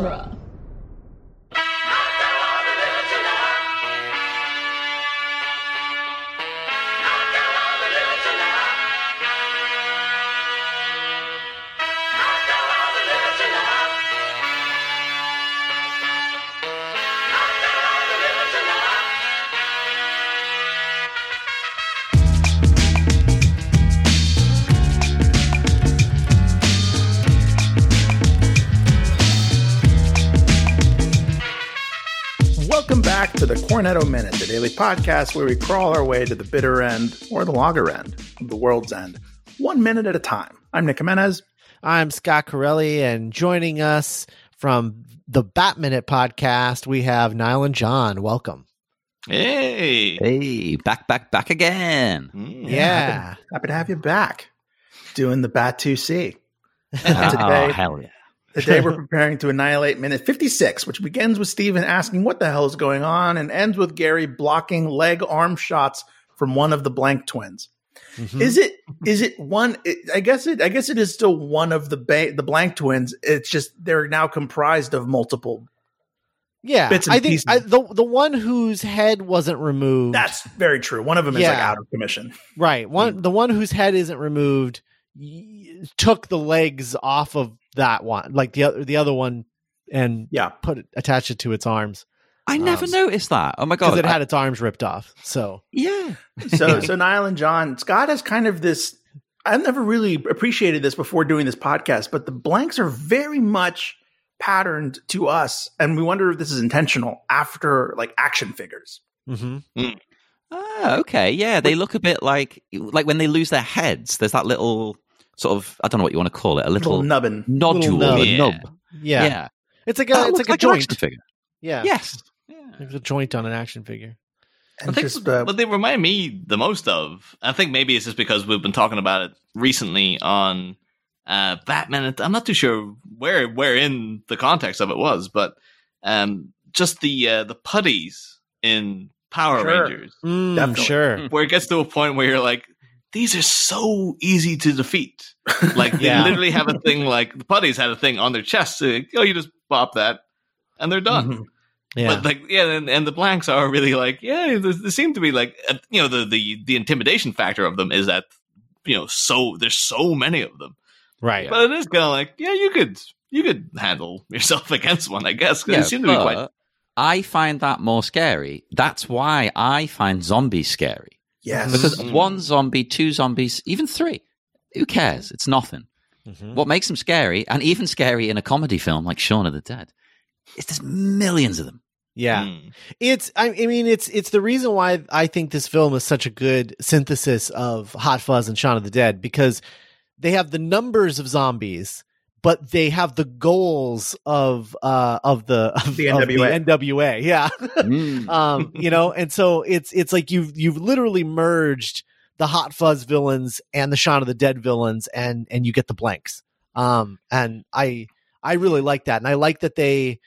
genre. Cornetto Minute, the daily podcast where we crawl our way to the bitter end or the longer end of the world's end, one minute at a time. I'm Nick Jimenez. I'm Scott Corelli, and joining us from the Bat Minute podcast, we have Niall and Jon. Welcome. Hey. Hey, back, back, back again. Mm. Yeah. Happy, happy to have you back doing the Bat 2C. oh, today- hell yeah. The day we're preparing to annihilate minute 56, which begins with Steven asking what the hell is going on and ends with Gary blocking leg arm shots from one of the blank twins. Mhm. Is it is it one it, I guess it I guess it is still one of the ba- the blank twins. It's just they're now comprised of multiple. yeah, bits and I think pieces. I, the the one whose head wasn't removed. That's very true. One of them is like out of commission. right. One the one whose head isn't removed y- took the legs off of that one, like the other the other one, and Yeah. put it attached it to its arms I never Um, noticed that. Oh my god, because god. it had its arms ripped off. So yeah. So so Niall and Jon, Scott has kind of this I've never really appreciated this before doing this podcast, but the blanks are very much patterned to us and we wonder if this is intentional after like action figures. mhm. Ah, okay. Yeah, they look a bit like like when they lose their heads. There's that little sort of I don't know what you want to call it, a Little little, nubbin. nodule, Little nub. Yeah. nub. yeah. Yeah. it's like a That it's looks like a an joint. action figure. Yeah, Yes. There's a joint on an action figure. I think just uh, what they remind me the most of, I think maybe it's just because we've been talking about it recently on uh, Batman. I'm not too sure where where in the context of it was, but um, just the uh, the putties in Power Sure. Rangers, Mm, Definitely. sure. where it gets to a point where you're like, these are so easy to defeat. Like they Yeah. literally have a thing like the putties had a thing on their chest. So, oh, you just pop that, and they're done. Mhm. Yeah. But like, yeah, and, and the blanks are really like, yeah, they, there seem to be like, uh, you know, the, the the intimidation factor of them is that, you know, so there's so many of them. right. But it is kind of like, yeah, you could you could handle yourself against one, I guess, because Yeah, they to be quite. I find that more scary. That's why I find zombies scary. Yes. Because Mm. one zombie, two zombies, even three, who cares? It's nothing. Mhm. What makes them scary, and even scary in a comedy film like Shaun of the Dead, is there's millions of them. Yeah. Mm. It's I, I mean it's it's the reason why I think this film is such a good synthesis of Hot Fuzz and Shaun of the Dead because they have the numbers of zombies but they have the goals of uh of the of The of NWA. NWA. Yeah. Mm. um you know and so it's it's like you've you've literally merged the Hot Fuzz villains and the Shaun of the Dead villains and and you get the blanks. Um and I I really like that and I like that they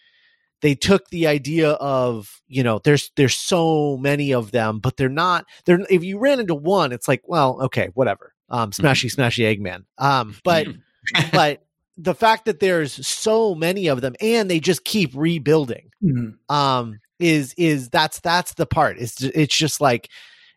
they took the idea of you know there's there's so many of them but they're not they're if you ran into one it's like well okay whatever um smashy smashy eggman um but but the fact that there's so many of them and they just keep rebuilding Mhm. um is is that's that's the part it's it's just like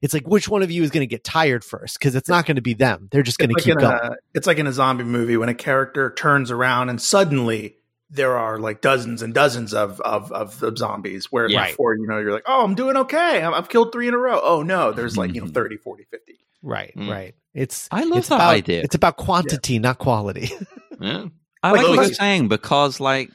it's like which one of you is going to get tired first because it's not going to be them they're just going to It's keep like going a, it's like in a zombie movie when a character turns around and suddenly there are like dozens and dozens of of, of, of zombies where Right. before you know you're like oh i'm doing okay I'm, i've killed three in a row oh no there's like you know Mhm. 30 40 50 right Mm. right it's I love it's that about, idea. it's about quantity not quality Yeah. I Like, like what you're saying because, like,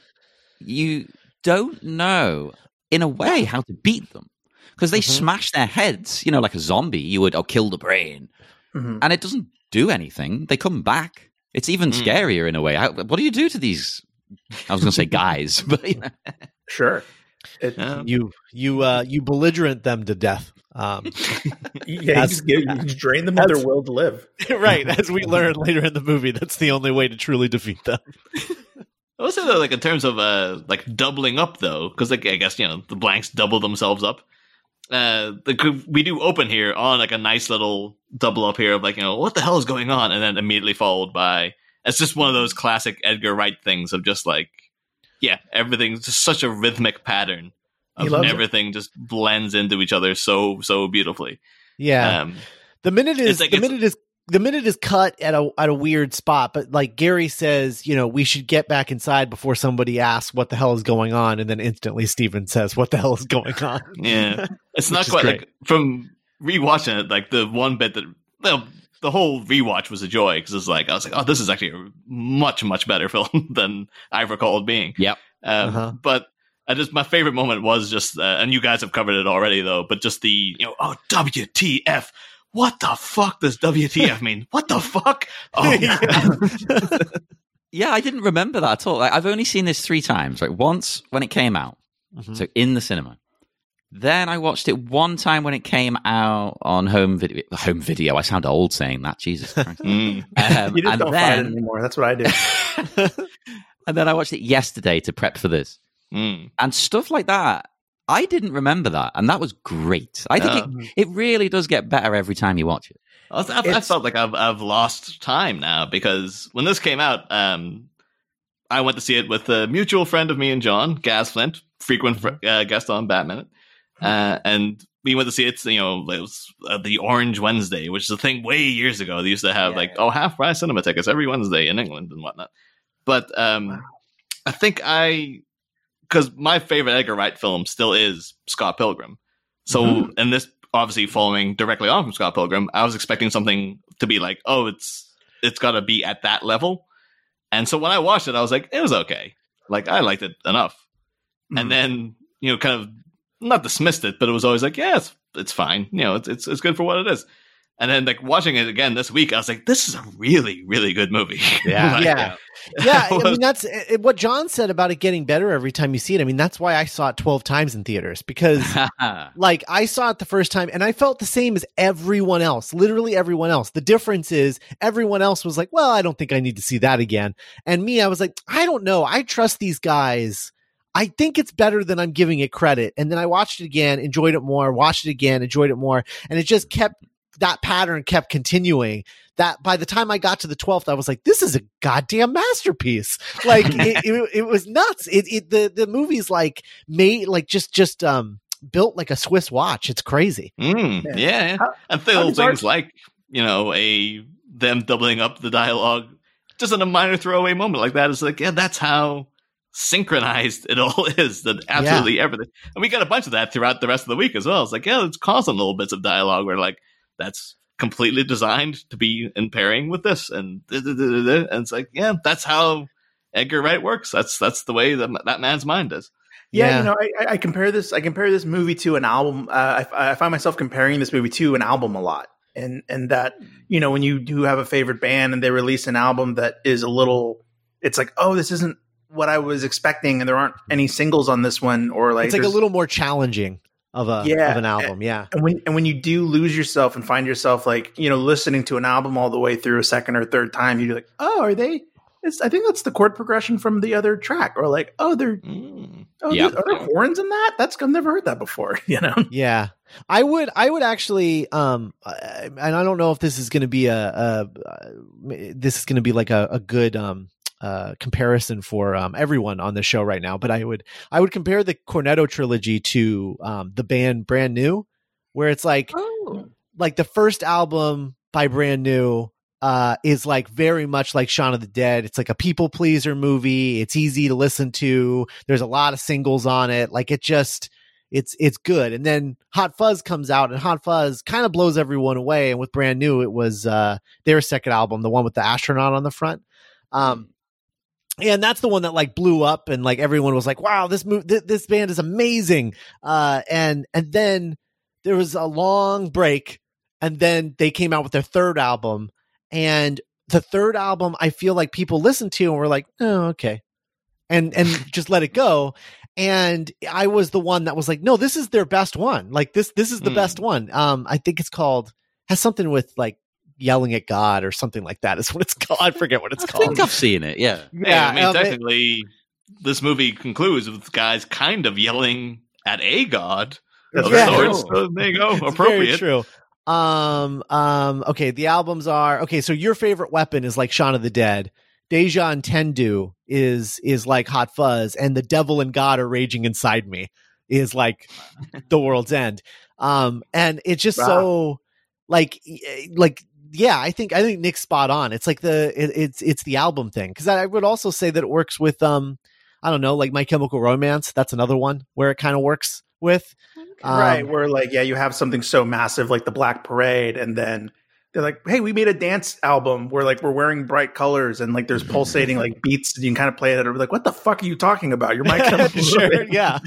you don't know in a way how to beat them because they Mhm. smash their heads. You know, like a zombie, you would oh kill the brain, Mhm. and it doesn't do anything. They come back. It's even Mm. scarier in a way. How, what do you do to these? I was going to say guys, but you know. sure it, Yeah. you you uh you belligerent them to death um yeah you As- just, you drain them of their will to live. right as we learn later in the movie that's the only way to truly defeat them. I would say though, like in terms of uh, like doubling up though, because like I guess you know the blanks double themselves up. Uh, the we do open here on like a nice little double up here of like you know what the hell is going on, and then immediately followed by it's just one of those classic Edgar Wright things of just like yeah, everything's just such a rhythmic pattern. He of loves it. everything just blends into each other so so beautifully. Yeah. Um, The minute is like the minute is the minute is cut at a at a weird spot, but like Gary says, you know, we should get back inside before somebody asks what the hell is going on, and then instantly Steven says, "What the hell is going on?" yeah, it's not quite like from rewatching it. Like the one bit that the the whole rewatch was a joy because it's like I was like, oh, this is actually a much much better film than I recalled being. Yep. Um, Uh-huh. But I just my favorite moment was just, uh, and you guys have covered it already though. But just the you know, oh WTF. What the fuck does WTF mean? What the fuck? Oh, Yeah, I didn't remember that at all. Like, I've only seen this three times. Right, once when it came out, Mhm. so in the cinema. Then I watched it one time when it came out on home video. Home video. I sound old saying that. Jesus Christ. Mm. Um, You just and don't find it anymore. That's what I do. and then I watched it yesterday to prep for this, Mm. and stuff like that. I didn't remember that, and that was great. I think it, it really does get better every time you watch it. I've, I've, I felt like I've I've lost time now because when this came out, um, I went to see it with a mutual friend of me and Jon, Gaz Flint, frequent fr- uh, guest on Batman, uh, and we went to see it. You know, it was uh, the Orange Wednesday, which is a thing way years ago. They used to have Yeah. like oh half price cinema tickets every Wednesday in England and whatnot. But um, I think I because my favorite Edgar Wright film still is Scott Pilgrim. So, Mhm. and this obviously following directly on from Scott Pilgrim, I was expecting something to be like, oh, it's it's got to be at that level. And so when I watched it, I was like, it was okay. Like I liked it enough. Mhm. And then you know, kind of not dismissed it, but it was always like, yeah, it's it's fine. You know, it's it's it's good for what it is. And then like watching it again this week, I was like, this is a really really good movie. Yeah. Like, Yeah. yeah, I mean that's it, what Jon said about it getting better every time you see it. I mean that's why I saw it twelve times in theaters because like I saw it the first time and I felt the same as everyone else, literally everyone else. The difference is everyone else was like, "Well, I don't think I need to see that again." And me, I was like, "I don't know. I trust these guys. I think it's better than I'm giving it credit." And then I watched it again, enjoyed it more, watched it again, enjoyed it more, and it just kept that pattern kept continuing. That by the time I got to the 12th, I was like, this is a goddamn masterpiece. Like it, it, it was nuts. It, it, the, the movie's like made, like just, just, um, built like a Swiss watch. It's crazy. Mm, Yeah. yeah, yeah. How- and how little things art- like you know a them doubling up the dialogue just in a minor throwaway moment like that is like yeah that's how synchronized it all is that absolutely everything and we got a bunch of that throughout the rest of the week as well it's like yeah it's constant little bits of dialogue where like that's completely designed to be in pairing with this and da- da- da- da- da. and it's like yeah that's how Edgar Wright works that's that's the way that that man's mind is Yeah, Yeah. you know, I, I- I compare this. I compare this movie to an album. Uh, I, I find myself comparing this movie to an album a lot, and and that you know when you do have a favorite band and they release an album that is a little, it's like, oh, this isn't what I was expecting, and there aren't any singles on this one, or like it's like a little more challenging of a, Yeah. of an album. Yeah. And when and when you do lose yourself and find yourself like you know listening to an album all the way through a second or third time, you're like, oh, are they? It's, I think that's the chord progression from the other track, or like, oh, they're Mm. oh, Yeah. are there horns in that? That's I've never heard that before. You know, Yeah. I would, I would actually, um, and I don't know if this is going to be a, a, uh, this is going to be like a, a good, um, uh, comparison for um, everyone on the show right now, but I would I would compare the Cornetto trilogy to um, the band Brand New, where it's like oh, like the first album by Brand New uh, is like very much like Shaun of the Dead. It's like a people pleaser movie. It's easy to listen to. There's a lot of singles on it. Like it just it's it's good. And then Hot Fuzz comes out and Hot Fuzz kind of blows everyone away. And with Brand New, it was uh their second album, the one with the astronaut on the front. Um and that's the one that like blew up and like everyone was like, wow, this move th- this band is amazing. Uh and and then there was a long break and then they came out with their third album. And the third album i feel like people listened to and were like oh okay. And and just let it go. And i was the one that was like no this is their best one. Like this this is the Hmm. best one. Um i think it's called has something with like yelling at god or something like that is what it's called i forget what it's I called I think I've seen it. Yeah. Yeah, I mean, um, it- technically, this movie concludes with guys kind of yelling at a god That's of Yeah. sorts. So there you go, It's appropriate. Very true. Um, um, okay, the albums are okay. So your favorite weapon is like Shaun of the Dead. Deja Entendu is is like Hot Fuzz, and the devil and God are raging inside me is like the world's end. Um, and it's just Wow. so like like yeah, I think I think Nick's spot on. It's like the it, it's it's the album thing because I would also say that it works with um I don't know like My Chemical Romance. That's another one where it kind of works with. Um, right. Where like, yeah, you have something so massive like the Black Parade, and then they're like, hey, we made a dance album where like we're wearing bright colors and like there's pulsating like beats, and you can kind of play it. And we're like, what the fuck are you talking about? You're my Chemical sure, Romance. yeah.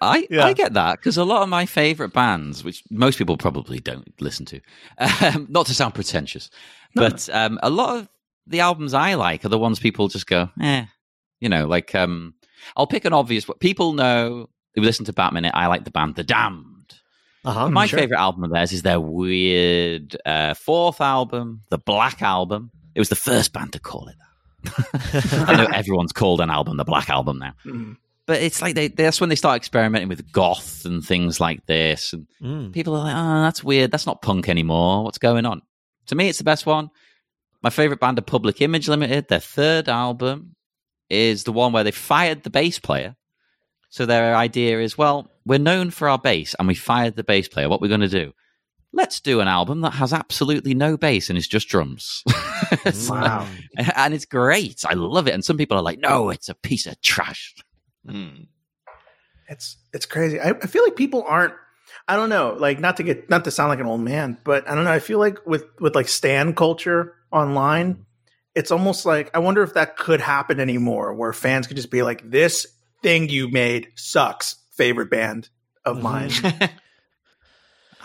I, Yeah. I get that because a lot of my favorite bands, which most people probably don't listen to, um, not to sound pretentious, but um, a lot of the albums I like are the ones people just go, eh, you know, like um, I'll pick an obvious. What people know who listen to Batman. I like the band The Damned. Uh-huh, my sure. favorite album of theirs is their weird uh, fourth album, the Black Album. It was the first band to call it that. I know everyone's called an album the Black Album now Mhm. But it's like they that's when they start experimenting with goth and things like this and Mm. people are like oh that's weird. That's not punk anymore. What's going on? To me it's the best one. My favorite band are public image limited their third album is the one where they fired the bass player. So their idea is well we're known for our bass and we fired the bass player. What we're going to do? Let's do an album that has absolutely no bass and it's just drums. So- Wow. and it's great. I love it. And some people are like no it's a piece of trash Hmm. It's it's crazy. I, I feel like people aren't. I don't know. Like not to get not to sound like an old man, but I don't know. I feel like with with like stan culture online, it's almost like I wonder if that could happen anymore, where fans could just be like, "This thing you made sucks." Favorite band of Mhm. mine. I,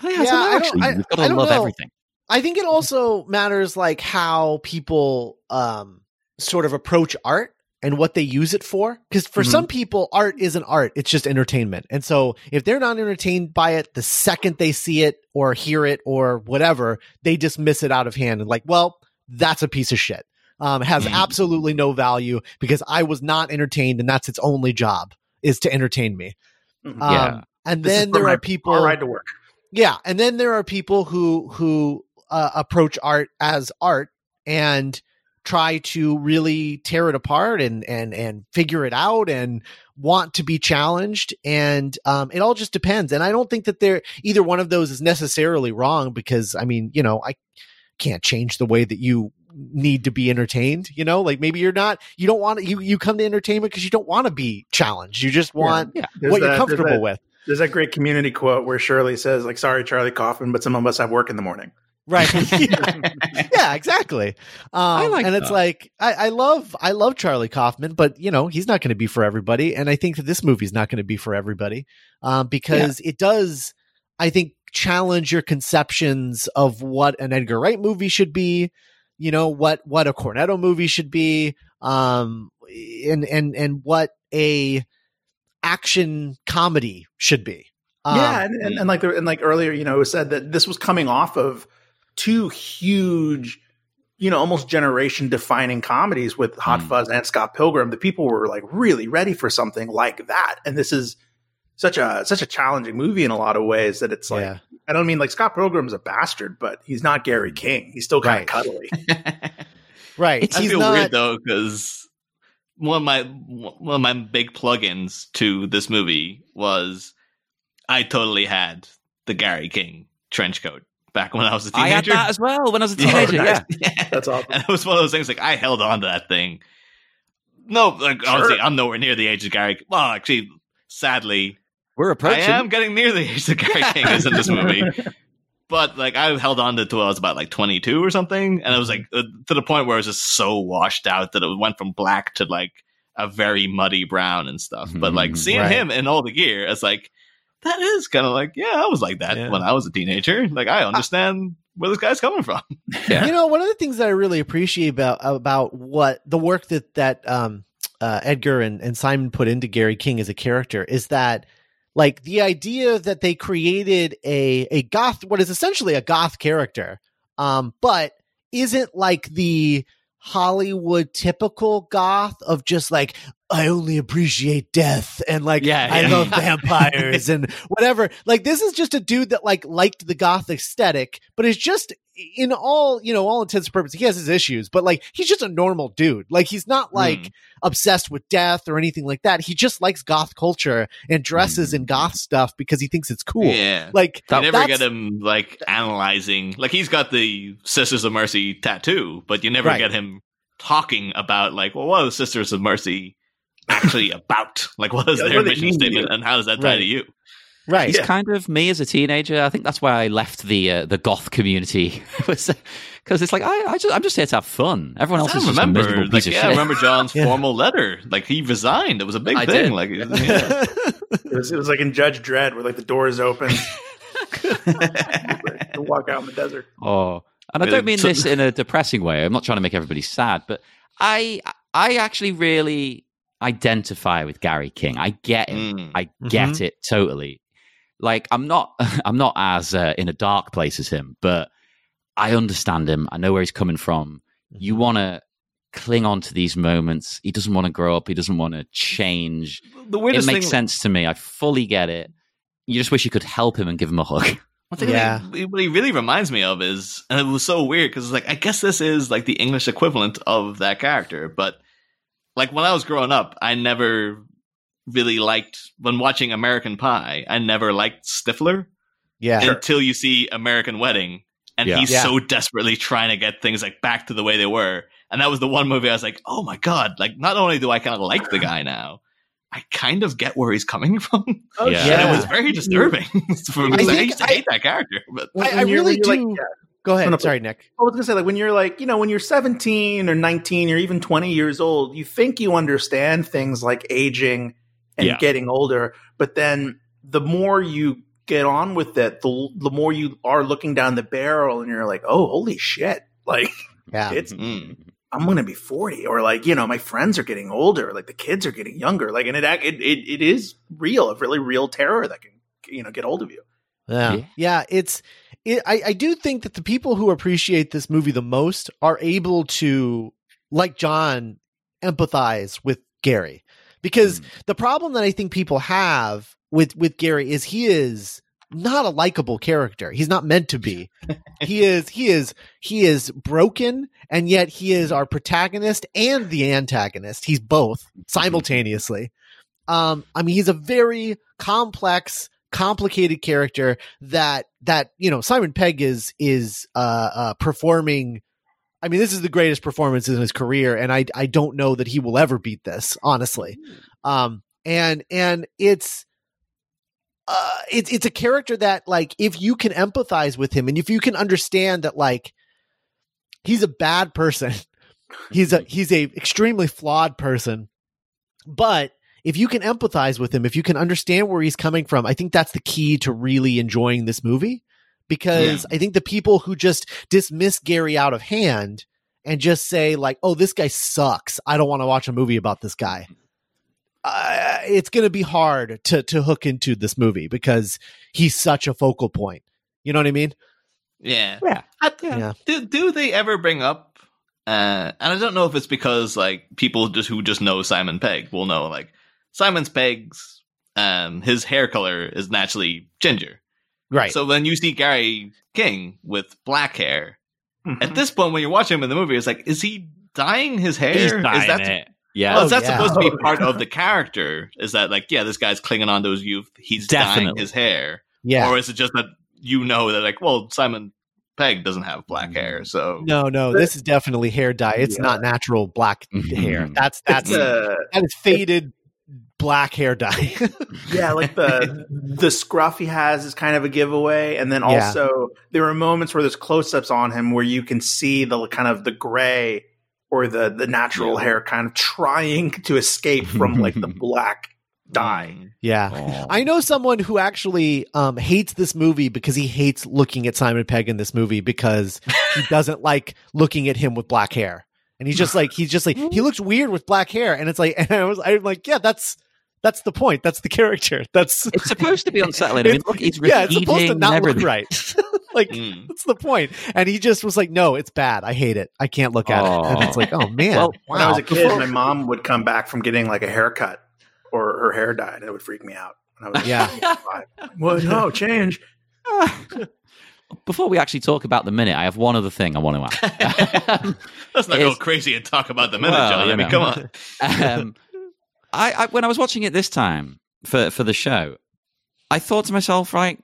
Yeah, don't know, I don't- actually. I- You've got I to don't love know. everything. I think it also matters like how people um sort of approach art and what they use it for. Because for Mhm. some people, art isn't art; it's just entertainment. And so, if they're not entertained by it, the second they see it or hear it or whatever, they dismiss it out of hand and like, well, that's a piece of shit. Um, has Mhm. absolutely no value because I was not entertained, and that's its only job is to entertain me. Mhm. Um, Yeah. and This then there my are people ride to work. yeah, and then there are people who who uh, approach art as art and try to really tear it apart and and and figure it out and want to be challenged. And um it all just depends. And i don't think that there either one of those is necessarily wrong because i mean you know i can't change the way that you need to be entertained you know? Like maybe you're not you don't want to you you come to entertainment because you don't want to be challenged. You just want Yeah. There's what that- you're there's comfortable that- with. There's that great community quote where Shirley says, "Like, sorry, Charlie Kaufman, but some of us have work in the morning." Right yeah, exactly. Um, like and it's like I, I love I love Charlie Kaufman, but you know he's not going to be for everybody, and I think that this movie's not going to be for everybody um, because it does, I think, challenge your conceptions of what an Edgar Wright movie should be. You know what what a Cornetto movie should be, um, and and and what a action comedy should be. Um, yeah, and, and, and like the- and like earlier, you know, it said that this was coming off of two huge, you know, almost generation defining comedies with Hot Mm. Fuzz and Scott Pilgrim. The people were like really ready for something like that, and this is such a such a challenging movie in a lot of ways that it's like yeah. I don't mean like Scott Pilgrim's a bastard, but he's not Gary King. He's still kind Right. of cuddly. Right. It's- I He's feel not, weird though because one of my one of my big plugins to this movie was I totally had the Gary King trench coat back when I was a I had teenager. that as well when I was a Oh, teenager. nice. Yeah. That's awesome. and it was one of those things like I held on to that thing. No, like Sure. honestly, I'm nowhere near the age of Gary. Well, actually, sadly, We're approaching. I am getting near the age that Gary King is in this movie. But like I held on to it till I was about like 22 or something, and it was like uh, to the point where it was just so washed out that it went from black to like a very muddy brown and stuff. But like Mhm. seeing Right. him in all the gear, it's like that is kind of like yeah, I was like that Yeah. when I was a teenager. Like I understand where this guy's coming from. Yeah. you know one of the things that i really appreciate about about what the work that that um uh, edgar and, and simon put into gary king as a character is that like the idea that they created a a goth what is essentially a goth character um but isn't like the hollywood typical goth of just like i only appreciate death and like Yeah, i yeah. love vampires and whatever like this is just a dude that like liked the goth aesthetic but it's just in all you know all intents and purposes he has his issues but like he's just a normal dude like he's not like Mm. obsessed with death or anything like that he just likes goth culture and dresses in goth stuff because he thinks it's cool Yeah. like You never get him like analyzing. Like he's got the Sisters of Mercy tattoo, but you never Right. get him talking about like, well, what are the Sisters of Mercy actually about? Like, what is Yeah, their what mission statement, and how does that tie Right. to you? right It's Yeah. kind of me as a teenager. I think that's why I left the uh, the goth community because it's like I, I just, I'm just here to have fun. Everyone else I is just a remember, miserable like, piece of yeah, I remember Jon's Yeah. formal letter. Like he resigned. It was a big I thing. did. Like, yeah. It was, it was like in Judge Dredd, where like the door is open to walk out in the desert. Oh, and I don't mean this in a depressing way. I'm not trying to make everybody sad, but I I actually really identify with Gary King. I get him. Mm. I get it totally. Like I'm not I'm not as uh, in a dark place as him, but I understand him. I know where he's coming from. You want to cling on to these moments. He doesn't want to grow up. He doesn't want to change. the weirdest It makes thing, sense to me. I fully get it. You just wish you could help him and give him a hug. One thing Yeah. that he, what he really reminds me of is, and it was so weird because it's like, I guess this is like the English equivalent of that character. But like when I was growing up, I never really liked, when watching American Pie, I never liked Stifler yeah until you see American Wedding. And Yeah. he's Yeah. so desperately trying to get things like back to the way they were. And that was the one movie I was like, oh my God, like not only do I kind of like the guy now, I kind of get where he's coming from. Oh, Yeah. And it was very disturbing for me. I 'cause I, used to I- hate that character. But I, I When really do like- yeah. Go No, ahead no, sorry nick I was gonna say, like when you're like, you know, when you're 17 or 19 or even 20 years old, you think you understand things like aging and Yeah. getting older, but then the more you get on with it, the the more you are looking down the barrel, and you're like, oh, holy shit! Like yeah it's Mm. I'm gonna be 40, or like you know, my friends are getting older, like the kids are getting younger, like, and it it it, it is real, a really real terror that can you know get hold of you. Yeah. Yeah. Yeah. It's, it, I, I do think that the people who appreciate this movie the most are able to, like Jon, empathize with Gary. Because the problem that I think people have with, with Gary is he is not a likable character. He's not meant to be. he is, he is, he is broken and yet he is our protagonist and the antagonist. He's both simultaneously. Um, I mean, he's a very complex, complicated character that that you know Simon Pegg is is uh, uh, performing. I mean, this is the greatest performance in his career, and I I don't know that he will ever beat this, honestly. Um, and and it's. Uh, it's it's a character that like if you can empathize with him and if you can understand that like he's a bad person he's a he's a extremely flawed person but if you can empathize with him if you can understand where he's coming from i think that's the key to really enjoying this movie because i think the people who just dismiss gary out of hand and just say like oh this guy sucks i don't want to watch a movie about this guy uh, it's going to be hard to to hook into this movie because he's such a focal point you know what i mean Yeah. Yeah. I- Yeah. Do do they ever bring up? Uh, and I don't know if it's because like people just who just know Simon Pegg will know like Simon's Pegg's um his hair color is naturally ginger. right So when you see Gary King with black hair, Mhm. at this point when you're watching him in the movie, it's like, is he dyeing his hair? He's is that it. Yeah. well, Oh, is that yeah. supposed to be Oh, part of the character? Is that like, yeah, this guy's clinging on to his youth, he's Definitely. dyeing his hair, yeah or is it just that you know that like, well, Simon Pegg doesn't have black hair, so no no this is definitely hair dye it's Yeah. not natural black hair Mhm. that's that's It's, uh, that is faded black hair dye yeah, like the the scruff he has is kind of a giveaway, and then Yeah. also there are moments where there's close-ups on him where you can see the kind of the gray or the the natural Yeah. hair kind of trying to escape from like the black dye. Yeah Oh. I know someone who actually um, hates this movie because he hates looking at Simon Pegg in this movie because he doesn't like looking at him with black hair, and he's just like he's just like he looks weird with black hair, and it's like and I was I'm like yeah that's that's the point that's the character that's It's supposed to be unsettling. I mean, It's- look, he's yeah it's supposed to not and look right like Mm. that's the point. point, and he just was like no it's bad I hate it I can't look at it, and it's Oh. like oh man Well, When I was a kid, my mom would come back from getting like a haircut or her hair dyed, and it would freak me out. And I was Yeah. five. What? No, change. before we actually talk about the minute, I have one other thing I want to ask. Let's not go Is- crazy and talk about the minute, Well, Jon. I you mean, know. come on. um, I, I when I was watching it this time for for the show, I thought to myself, right,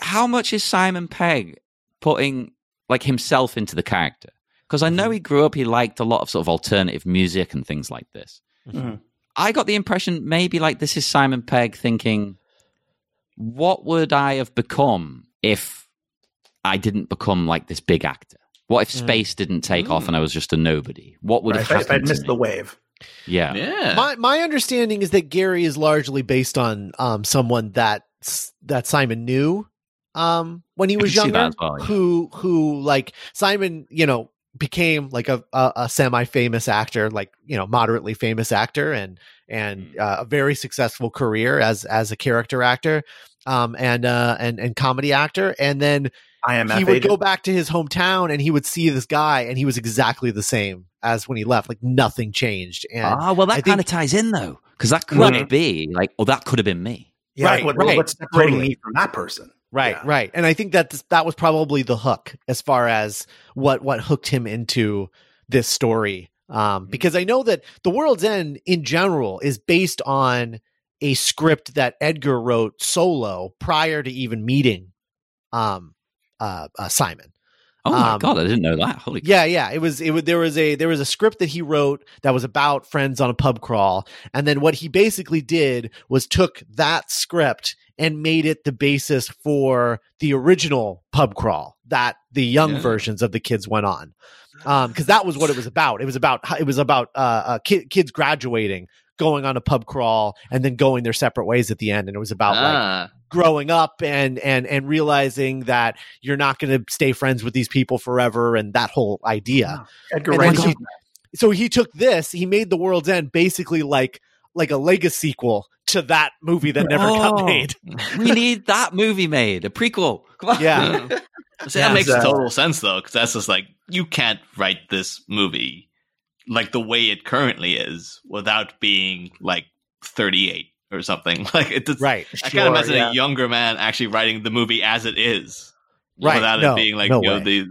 how much is Simon Pegg putting like himself into the character? Because I know he grew up, he liked a lot of sort of alternative music and things like this. Mhm. I got the impression maybe like this is Simon Pegg thinking, what would I have become if I didn't become like this big actor? What if Mm. Spaced didn't take off and I was just a nobody? What would Right, have happened? I- if I'd to missed me? the wave. Yeah. Yeah. My my understanding is that Gary is largely based on um someone that that Simon knew um when he was can younger well, yeah. who who like Simon, you know, became like a a, a semi famous actor, like, you know, moderately famous actor and and Hmm. uh, a very successful career as as a character actor um and uh and and comedy actor and then IMF he would agent. go back to his hometown and he would see this guy and he was exactly the same as when he left like nothing changed and Ah, well, that kind of ties in though, because that could Right. be like, oh, that could have been me. yeah, right, what, right, what's separating totally. me from that person? Right, Yeah. right. And I think that that was probably the hook as far as what what hooked him into this story. Um, because I know that The World's End in general is based on a script that Edgar wrote solo prior to even meeting um uh, uh Simon. Oh my Um, god, I didn't know that. Holy Yeah, yeah. It was it was there was a there was a script that he wrote that was about friends on a pub crawl, and then what he basically did was took that script and made it the basis for the original pub crawl that the young Yeah. versions of the kids went on. Um, because that was what it was about. It was about it was about uh, uh ki- kids graduating, going on a pub crawl, and then going their separate ways at the end. And it was about like Ah, growing up and and and realizing that you're not going to stay friends with these people forever and that whole idea. Edgar And Wright. he- so he took this, he made The World's End basically like like a Lego sequel to that movie that never got Oh. made. we need that movie made, a prequel. Come on. Yeah. See, Yeah, that makes so- total sense though, because that's just like you can't write this movie like the way it currently is without being like 38 or something. Like it's just, Right. I Sure, can't imagine yeah. a younger man actually writing the movie as it is, Right. Without No, it being like no you know the.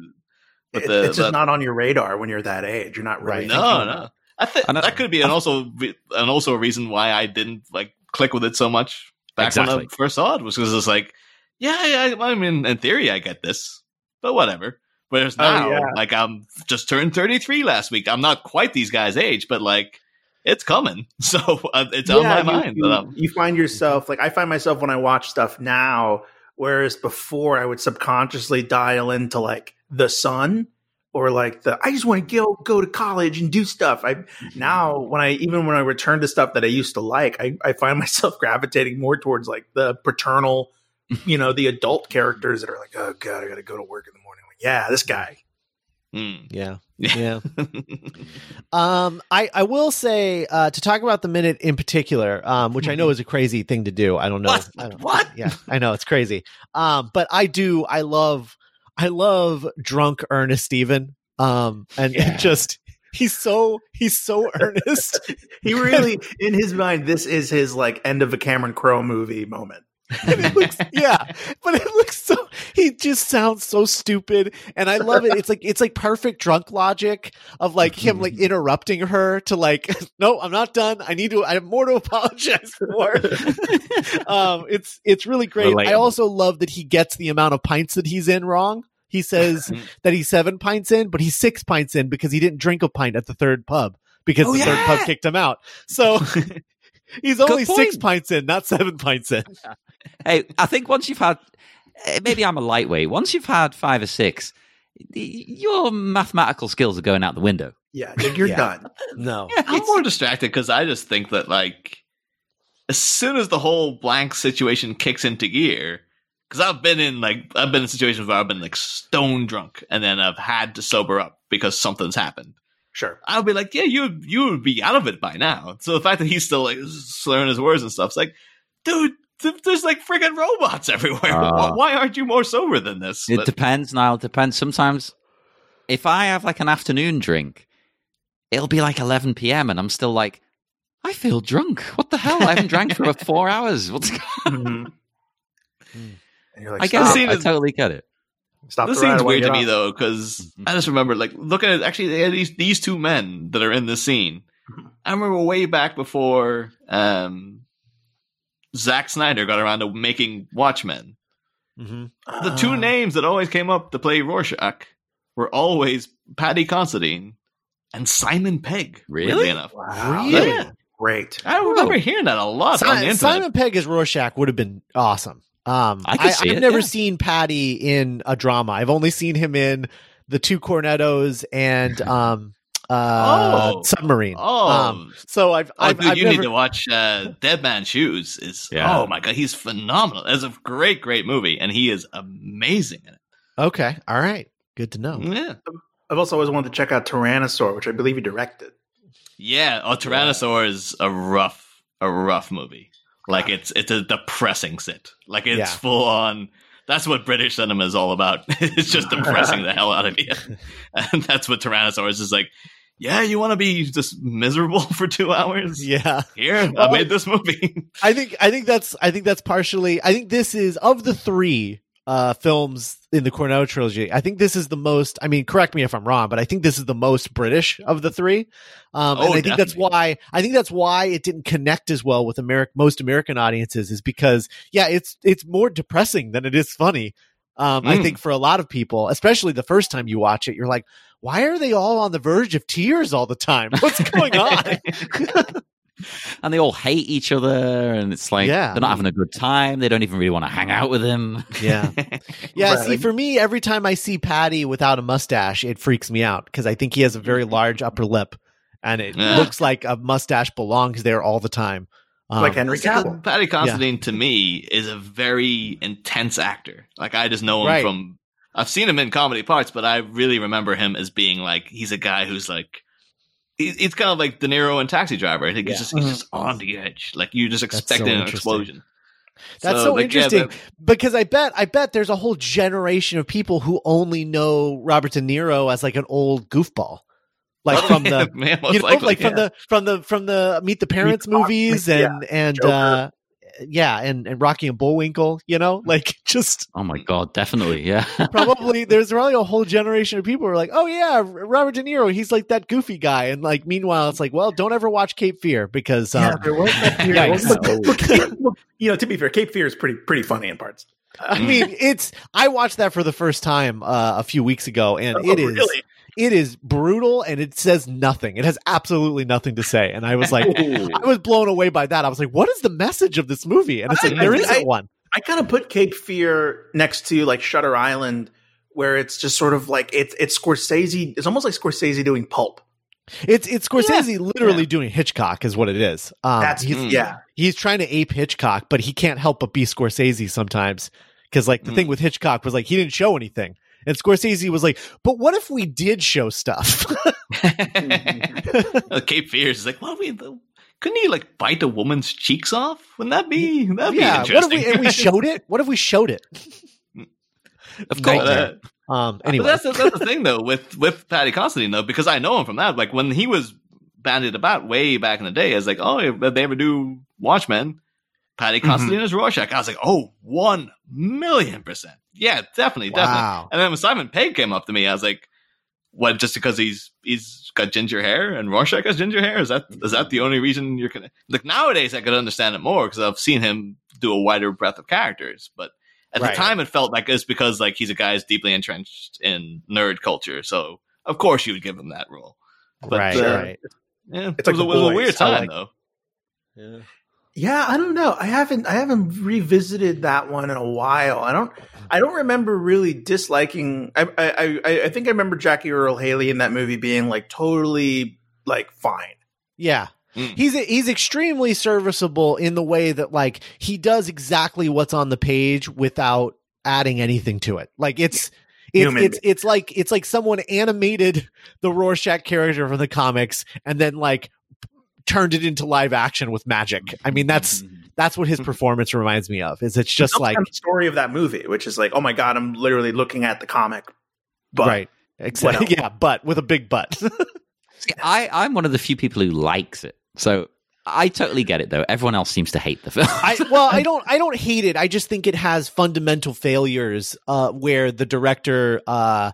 But It- the, it's just the- not on your radar when you're that age. You're not really Right. no, no. I think that could be an also be- and also a reason why I didn't like click with it so much back when Exactly. I first saw it was because it's like, yeah, yeah, I mean, in theory, I get this, but whatever. Whereas Oh, now, yeah. like, I'm just turned 33 last week. I'm not quite these guys' age, but like, it's coming. So uh, it's on my you, mind. You, you find yourself like I find myself when I watch stuff now, whereas before I would subconsciously dial into like the sun or like the I just want to go go to college and do stuff. I now when I even when I return to stuff that I used to like, I, I find myself gravitating more towards like the paternal, you know, the adult characters that are like, oh god, I got to go to work in the morning. Like, yeah, this guy. mm. Yeah. Yeah. Yeah. Um, I, I will say uh, to talk about the minute in particular, um, which I know is a crazy thing to do. I don't know. What? I don't- What? Yeah, I know it's crazy. Um, but I do. I love. I love drunk earnest Steven. Um, and, Yeah. and just he's so he's so earnest. He really, in his mind, this is his like end of a Cameron Crowe movie moment. And it looks yeah but it looks so he just sounds so stupid. And i love it. It's like it's like perfect drunk logic of like him like interrupting her to like no i'm not done. I need to i have more to apologize for. Um it's it's really great. i also love that he gets the amount of pints that he's in wrong. He says that he's seven pints in but he's six pints in because he didn't drink a pint at the third pub because Oh, the third pub kicked him out. So he's only six pints in not seven pints in Hey, I think once you've had, eh, maybe I'm a lightweight. Once you've had five or six, your mathematical skills are going out the window. Yeah, you're Yeah. done. no I'm more distracted because I just think that like as soon as the whole blank situation kicks into gear, because I've been in like I've been in situations where I've been like stone drunk and then I've had to sober up because something's happened. Sure. I'll be like, yeah, you you would be out of it by now. So the fact that he's still like slurring his words and stuff, it's like, dude, th- there's like friggin' robots everywhere. Uh. why, why aren't you more sober than this? It But- depends, Niall. It depends. Sometimes, if I have like an afternoon drink, it'll be like 11 p.m. and I'm still like, I feel drunk. What the hell? I haven't drank for four hours. What's going Mhm. You're like, I get "Stop." see it. I totally get it. Stop this the rider scene's while weird to me off. though because I just remember like looking at actually they had these these two men that are in this scene. I remember way back before um, Zack Snyder got around to making Watchmen. hmm The two Ah. names that always came up to play Rorschach were always Paddy Considine and Simon Pegg. Really? weirdly enough, Wow, Really? that's Great. I remember hearing that a lot on the Simon, internet. Simon Pegg as Rorschach would have been awesome. Um, I could see have it, never yeah. seen Paddy in a drama. I've only seen him in the two Cornettos and um, uh, Oh. Submarine. Oh, Um, so I've, Oh, I've, dude, I've you never, need to watch uh, Dead Man Shoes. Is Yeah. oh my god, he's phenomenal. It's a great, great movie, and he is amazing in it. Okay, all right, good to know. Yeah, I've also always wanted to check out Tyrannosaur, which I believe he directed. yeah. Oh, Tyrannosaur is a rough, a rough movie. Like it's it's a depressing sit. Like it's Yeah. full on. That's what British cinema is all about. it's just depressing the hell out of you, and that's what Tyrannosaur is. Is like, yeah, you want to be just miserable for two hours? Yeah, Here, I made this movie. I think I think that's I think that's partially. I think this is of the three uh, films in the Cornetto trilogy. I think this is the most. I mean, correct me if I'm wrong, but I think this is the most British of the three. Um, and Oh, I think that's why I think that's why it didn't connect as well with American most American audiences is because yeah, it's it's more depressing than it is funny. Um, I Mm. think for a lot of people, especially the first time you watch it, you're like, why are they all on the verge of tears all the time? What's going on? and they all hate each other, and it's like Yeah. they're not having a good time. They don't even really want to hang out with him. yeah. Yeah, Right. see, for me, every time I see Paddy without a mustache, it freaks me out because I think he has a very large upper lip, and it Yeah. looks like a mustache belongs there all the time. Um, like Henry See, 'cause Cavill. Paddy Considine to me is a very intense actor. Like I just know him Right. from I've seen him in comedy parts, but I really remember him as being like he's a guy who's like it's kind of like De Niro and Taxi Driver. I think Yeah. he's just he's just on the edge. Like you're just That's so expecting an explosion. That's so like, yeah, interesting. because I bet, I bet there's a whole generation of people who only know Robert De Niro as like an old goofball, like from the man, you know, likely, like from yeah. the from the from the Meet the Parents the Parents, movies yeah. and and Joker. uh yeah and and Rocky and Bullwinkle, you know, like just Oh my god, definitely, yeah. probably there's probably a whole generation of people who are like, oh yeah, Robert De Niro, he's like that goofy guy, and like meanwhile, it's like, well, don't ever watch Cape Fear because um, yeah, there was that period. Yikes. Look, look, Cape- look, you know, to be fair, Cape Fear is pretty pretty funny in parts. I mean, it's I watched that for the first time uh, a few weeks ago, and Oh, it is really? It is brutal, and it says nothing. It has absolutely nothing to say, and I was like. I was blown away by that. I was like, "What is the message of this movie?" And it's like I- there I- isn't I- one. I kind of put Cape Fear next to like Shutter Island, where it's just sort of like it's it's Scorsese. It's almost like Scorsese doing pulp. It's it's Scorsese literally doing Hitchcock, is what it is. Um, That's he's, Mm. yeah. he's trying to ape Hitchcock, but he can't help but be Scorsese sometimes. Because like the Mm. thing with Hitchcock was like he didn't show anything, and Scorsese was like, "But what if we did show stuff?" Cape Fear is like, well, we couldn't he like bite a woman's cheeks off? Wouldn't that be that'd be yeah. What if interesting? we and we showed it? What if we showed it? Of course. Uh, Um. But Anyway, that's the, that's the thing though with with Paddy Considine though because I know him from that. Like when he was bandied about way back in the day, I was like, oh, if they ever do Watchmen, Paddy Mm-hmm. Considine Rorschach. I was like, oh, one million percent, yeah, definitely, definitely. wow. And then when Simon Pegg came up to me, I was like, what? Just because he's he's got ginger hair and Rorschach has ginger hair? Is that is that the only reason you're gonna like nowadays? I could understand it more because I've seen him do a wider breadth of characters, but. At Right. the time, it felt like it's because like he's a guy who's deeply entrenched in nerd culture, so of course you would give him that role. But, right. uh, right. Yeah, It's it, was like a, it was a weird time like- though. Yeah, I don't know. I haven't I haven't revisited that one in a while. I don't I don't remember really disliking. I I I, I think I remember Jackie Earle Haley in that movie being like totally like fine. Yeah. Mm. He's he's extremely serviceable in the way that like he does exactly what's on the page without adding anything to it. Like it's it's Human. it's it's like it's like someone animated the Rorschach character from the comics and then like turned it into live action with magic. I mean that's that's what his performance reminds me of. Is it's just That's like kind of the story of that movie, which is like, oh my god, I'm literally looking at the comic. But right. Exactly. else? Yeah, but with a big butt. See, I, I'm one of the few people who likes it. So I totally get it though. Everyone else seems to hate the film. I well, I don't I don't hate it. I just think it has fundamental failures uh, where the director uh, w-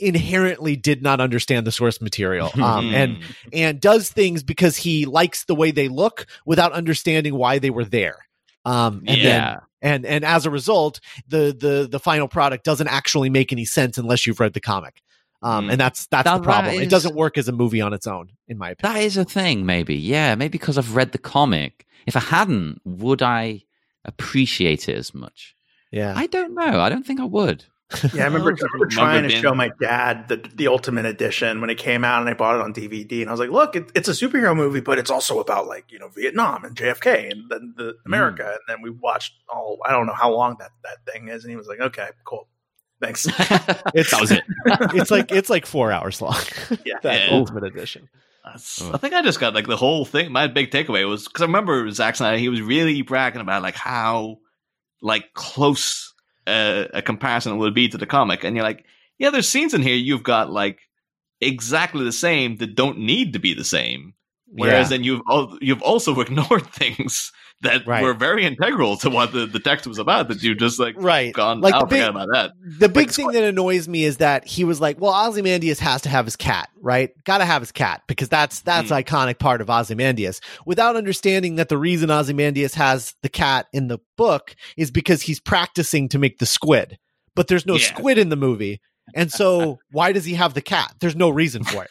inherently did not understand the source material um, and and does things because he likes the way they look without understanding why they were there. Um, and then yeah. and and as a result, the the the final product doesn't actually make any sense unless you've read the comic. Um, Mm. and that's that's Now the problem. that It is- doesn't work as a movie on its own, in my opinion. That is a thing, maybe. Yeah, maybe because I've read the comic. If I hadn't, would I appreciate it as much? Yeah, I don't know. I don't think I would. Yeah, I remember, I remember Remember trying to show my dad the the Ultimate Edition when it came out, and I bought it on DVD. And I was like, "Look, it, it's a superhero movie, but it's also about like you know Vietnam and JFK and then the mm. America." And then we watched all I don't know how long that that thing is, and he was like, "Okay, cool, thanks." It's- that was it. it's like it's like four hours long. Yeah. that Yeah. ultimate edition. I think I just got like the whole thing. My big takeaway was because I remember Zack Snyder. He was really bragging about like how like close uh, a comparison would be to the comic, and you're like, yeah, there's scenes in here you've got like exactly the same that don't need to be the same. Whereas then you've al- you've also ignored things that Right. were very integral to what the, the text was about. That you just like right. gone. Like the big- about that. The big Like, thing that annoys me is that he was like, "Well, Ozymandias has to have his cat, right? Got to have his cat because that's that's Hmm. iconic part of Ozymandias." Without understanding that the reason Ozymandias has the cat in the book is because he's practicing to make the squid, but there's no Yeah. squid in the movie, and so why does he have the cat? There's no reason for it.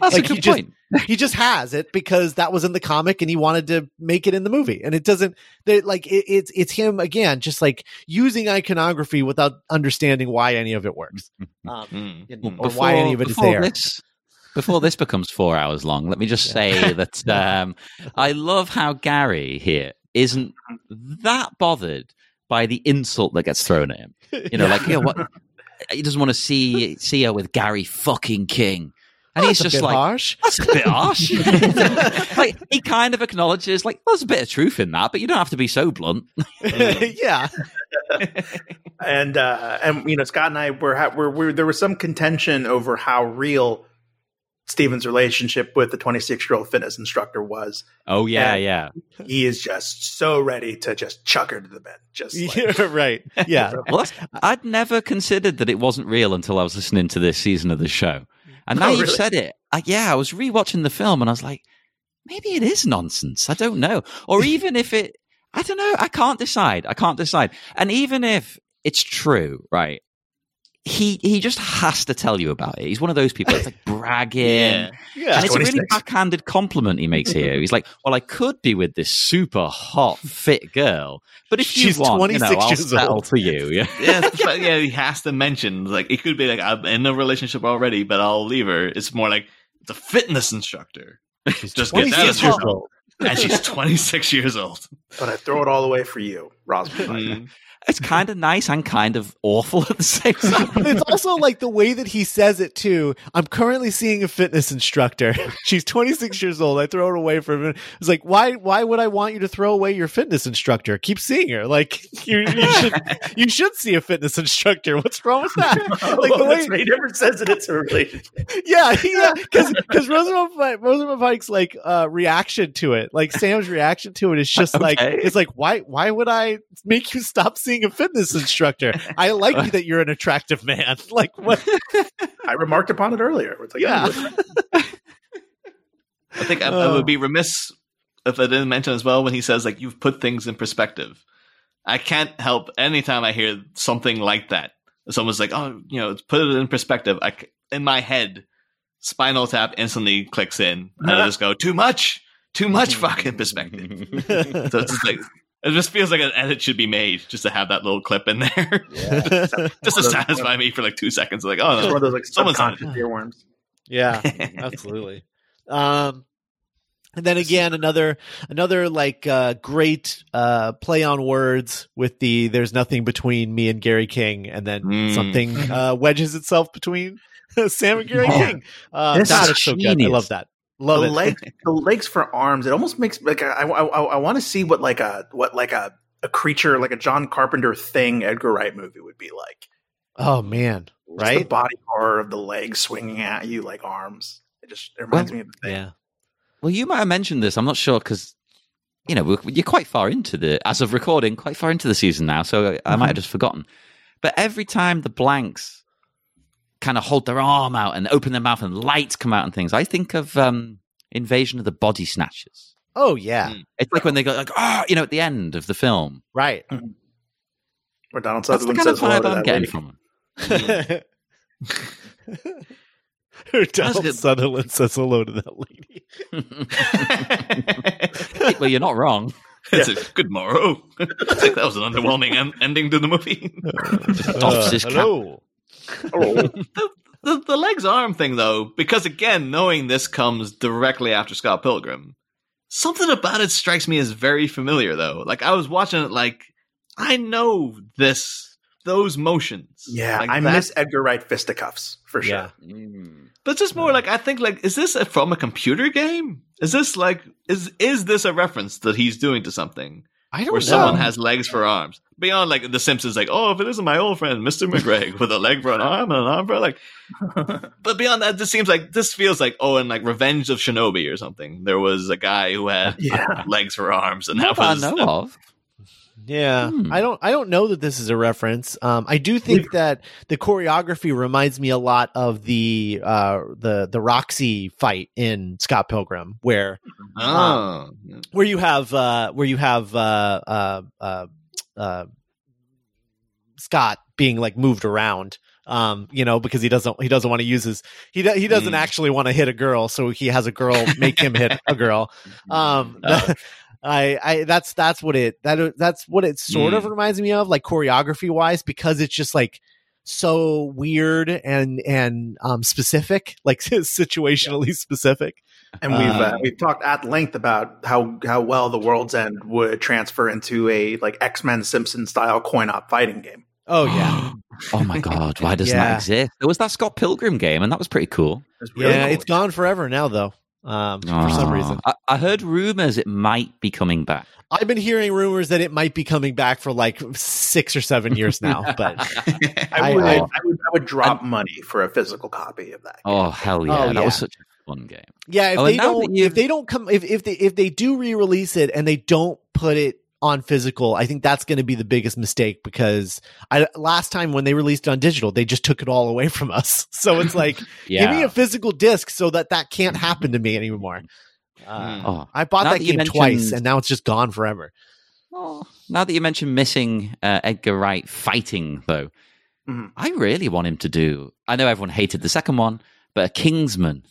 That's Like, a he good just- point. he just has it because that was in the comic and he wanted to make it in the movie and it doesn't they like it, it's it's him again just like using iconography without understanding why any of it works um, Mm, and- mm. or why any of it is before there This, before this becomes four hours long, let me just say that um, I love how Gary here isn't that bothered by the insult that gets thrown at him. You know, like, you know, what? He doesn't want to see see her with Gary fucking King. And That's he's a just bit like, harsh that's a bit harsh. like, he kind of acknowledges, like, there's a bit of truth in that, but you don't have to be so blunt. yeah and uh, and you know Scott and I were, ha- were, were there was some contention over how real Steven's relationship with the 26 year old fitness instructor was. Oh, yeah, Yeah. yeah. He is just so ready to just chuck her to the bed. Just like, yeah right yeah Well, I'd never considered that it wasn't real until I was listening to this season of the show. And now Oh, you've really? said it. I, yeah, I was rewatching the film and I was like, maybe it is nonsense. I don't know. Or even if it, I don't know. I can't decide. I can't decide. And even if it's true, right? He he just has to tell you about it. He's one of those people that's like bragging. Yeah. yeah And it's a really 26. backhanded compliment he makes here. He's like, "Well, I could be with this super hot, fit girl, but if She's you want, you know, 26 I'll settle old." for you." Yeah, yeah, fact- yeah, he has to mention like it could be like I'm in a relationship already, but I'll leave her. It's more like it's a fitness instructor, she's Just get 26 that years as old and she's 26 years old. but I throw it all away for you, Rosamund. Mm. It's kind of nice and kind of awful at the same time. It's also like the way that he says it too. I'm currently seeing a fitness instructor. She's 26 years old. I throw her away for a minute. It's like, why? Why would I want you to throw away your fitness instructor? Keep seeing her. Like you, you should, you should see a fitness instructor. What's wrong with that? Like the way, that's he never says that it's a relationship. yeah, yeah, because because Rosamund Rosamund Pike's like uh, reaction to it, like Sam's reaction to it is just like it's like why why would I make you stop seeing a fitness instructor? I like that you're an attractive man. Like what? I remarked upon it earlier. It's like, Yeah. oh, I think I, I would uh. be remiss if I didn't mention as well when he says like you've put things in perspective. I can't help anytime I hear something like that. Someone's like, "Oh, you know, put it in perspective." I c in my head, Spinal Tap instantly clicks in, and I just go, "Too much, too much fucking perspective." so it's just like it just feels like an edit should be made just to have that little clip in there, just to satisfy me for like two seconds. Like, oh it's one no, of those like Someone's earworms. Yeah, absolutely. Um, and then again, another another like uh, great uh, play on words with the "There's nothing between me and Gary King," and then Mm. something uh, wedges itself between Sam and Gary Oh, King. Uh, this is so good. I love that. Love the it. legs, the legs for arms. It almost makes like I, I, I, want to see what like a what like a a creature like a John Carpenter thing Edgar Wright movie would be like. Oh man, Just the right? body horror of the legs swinging at you like arms. It just it reminds me of the thing. Yeah. Well, you might have mentioned this. I'm not sure because you know we're, you're quite far into the as of recording, quite far into the season now. So I might have mm-hmm. just forgotten. But every time the blanks kind of hold their arm out and open their mouth and lights come out and things, I think of um, Invasion of the Body Snatchers. Oh yeah, Mm. It's like when they go like, oh, you know, at the end of the film. right. Where Donald That's the Sutherland kind says hello vibe to I'm that getting lady. from them. Donald good. Sutherland says hello to that lady. well, you're not wrong. it's a good morrow. I think that was an underwhelming en- ending to the movie. Doffs his cap. Hello. Oh, the, the, the legs arm thing, though, because again, knowing this comes directly after Scott Pilgrim, something about it strikes me as very familiar, though. Like, I was watching it, like, I know this, those motions. yeah, Like, I that- miss Edgar Wright fisticuffs for sure. Yeah. Mm. But it's just more like, I think, like, is this a, from a computer game? Is this like, is is this a reference that he's doing to something? I don't where know. someone has legs for arms. Beyond like The Simpsons, like, oh, if it isn't my old friend, Mr. McGregor, with a leg for an arm and an arm for a leg. But beyond that, this seems like this feels like oh, and like Revenge of Shinobi or something. There was a guy who had Yeah. legs for arms, and that that was I know of. Yeah, Hmm. I don't. I don't know that this is a reference. Um, I do think that the choreography reminds me a lot of the uh, the the Roxy fight in Scott Pilgrim, where oh, where you have uh, where you have uh, uh, uh, uh, Scott being like moved around. Um, you know, because he doesn't he doesn't want to use his he he doesn't Mm. actually want to hit a girl, so he has a girl make him hit a girl. Um, Oh. I, I, that's that's what it that that's what it sort of reminds me of, like choreography wise, because it's just like so weird and and um specific, like situationally specific. And we've uh, Uh, we've talked at length about how how well the World's End would transfer into a like X Men Simpson style coin op fighting game. Oh yeah, oh my god, why doesn't Yeah. that exist? There was that Scott Pilgrim game, and that was pretty cool. It's really yeah, cool. it's gone forever now though. Um, for some reason, I, I heard rumors it might be coming back. I've been hearing rumors that it might be coming back for like six or seven years now, but I, I- would, I, I- would I would drop money for a physical copy of that. Oh hell yeah, Oh, that yeah. was such a fun game. Yeah, if Oh, they and now that don't, if they don't come, if if they if they do re-release it and they don't put it on physical, I think that's going to be the biggest mistake because I last time when they released it on digital, they just took it all away from us. So it's like, Yeah. give me a physical disc so that that can't happen to me anymore. Uh, Hmm. oh. I bought Now that that you game twice, and now it's just gone forever. Oh, now that you mentioned missing uh, Edgar Wright fighting, though, Mhm. I really want him to do. I know everyone hated the second one, but a Kingsman.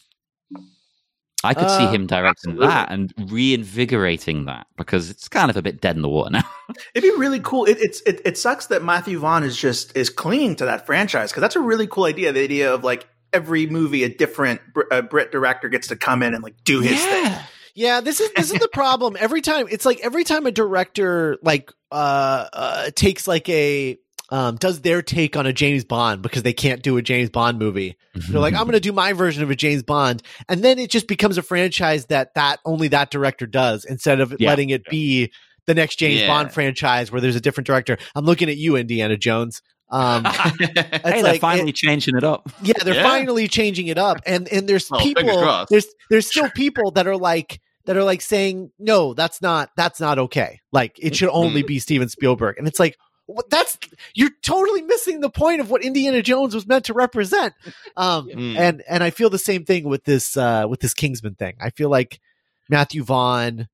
I could see Uh, him directing absolutely. that and reinvigorating that because it's kind of a bit dead in the water now. It'd be really cool. It, it's it, it sucks that Matthew Vaughn is just is clinging to that franchise because that's a really cool idea. The idea of like every movie a different Br- uh, Brit director gets to come in and like do his thing. Yeah, this is this is the problem. Every time it's like every time a director like uh, uh takes like a um does their take on a James Bond because they can't do a James Bond movie. They're like, I'm going to do my version of a James Bond, and then it just becomes a franchise that that only that director does instead of Yeah. letting it be the next James Yeah. Bond franchise where there's a different director. I'm looking at you, Indiana Jones. Um, hey, it's they're like- finally changing it up. yeah, they're Yeah. finally changing it up, and and there's Well, people there's there's still people that are like that are like saying no, that's not that's not okay. Like it should only be Steven Spielberg, and it's like what, that's you're totally missing the point of what Indiana Jones was meant to represent. Um, Mm. and and I feel the same thing with this uh with this Kingsman thing. I feel like Matthew Vaughn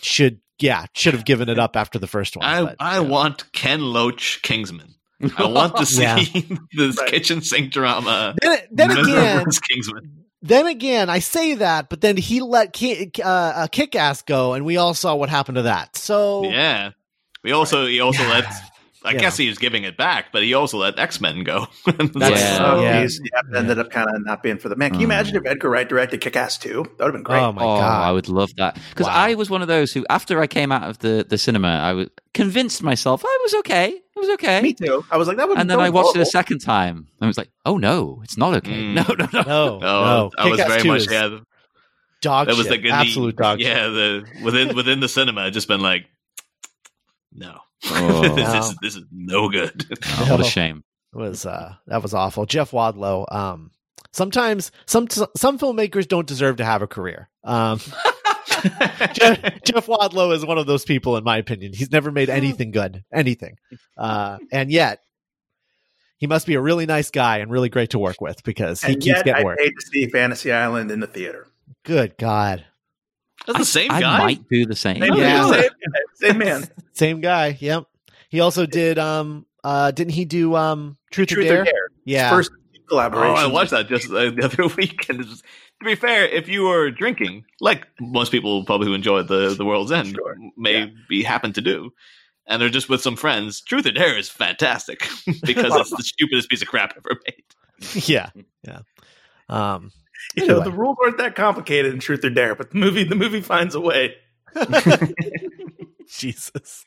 should yeah should have given it up after the first one. I, but, I yeah. want Ken Loach Kingsman. I want to see Yeah. this Right. kitchen sink drama. then, then again, Kingsman. then again, I say that, but then he let Ki- uh, uh, Kick Ass go, and we all saw what happened to that. So Yeah. We also he also Yeah. let I Yeah. guess he was giving it back, but he also let X Men go. That's- Yeah. So Yeah. he's yeah, ended up kind of not being for the man. Can you Mm. imagine if Edgar Wright directed Kick Ass 2? That would have been great. oh my oh, god, I would love that because Wow. I was one of those who, after I came out of the, the cinema, I was convinced myself I was okay. It was okay. Me too. I was like, that would and then I was watched it a second time and I was like, oh no, it's not okay. Mm. No, no, no. no, Oh, no, I was very 2 much is yeah. dog That was shit. like in the- absolute dog shit. Yeah, the within within the cinema, I'd just been like, no, Oh. this, is, this is no good. Oh, what a shame. It was uh that was awful. Jeff Wadlow. Um, sometimes some some filmmakers don't deserve to have a career. Um, Jeff, Jeff Wadlow is one of those people, in my opinion. He's never made anything good, anything, uh, and yet he must be a really nice guy and really great to work with because he and keeps yet getting I work. paid to see Fantasy Island in the theater. Good God, That's the same I guy. might do the same. Same, Yeah. same, same man. same guy. Yep. He also did. Um. Uh. Didn't he do um Truth, Truth or Dare? or Dare. Yeah. First Oh, collaboration. I watched that just uh, the other week. And it's- to be fair, if you were drinking, like most people probably who enjoy the the World's End Sure. may Yeah. be happen to do, and they're just with some friends, Truth or Dare is fantastic because it's the stupidest piece of crap ever made. yeah. Yeah. Um. You know, the rules aren't that complicated in Truth or Dare, but the movie the movie finds a way. Jesus.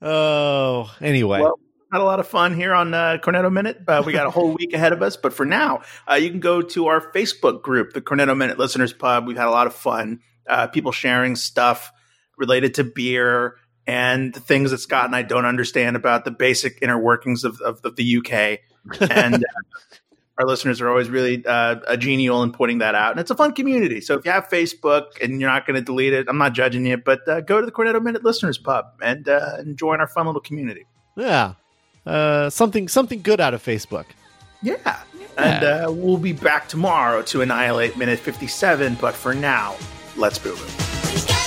Oh. Anyway. Well, had a lot of fun here on uh, Cornetto Minute. Uh, we got a whole week ahead of us, but for now, uh, you can go to our Facebook group, the Cornetto Minute Listeners Pub. We've had a lot of fun. Uh, people sharing stuff related to beer and the things that Scott and I don't understand about the basic inner workings of, of, of the UK. And uh, our listeners are always really uh, genial in pointing that out. And it's a fun community. So if you have Facebook and you're not going to delete it, I'm not judging you, but uh, go to the Cornetto Minute Listeners Pub and, uh, and join our fun little community. yeah. Uh. Something. Something good out of Facebook. Yeah. And uh, we'll be back tomorrow to annihilate minute 57. But for now, let's boo boo.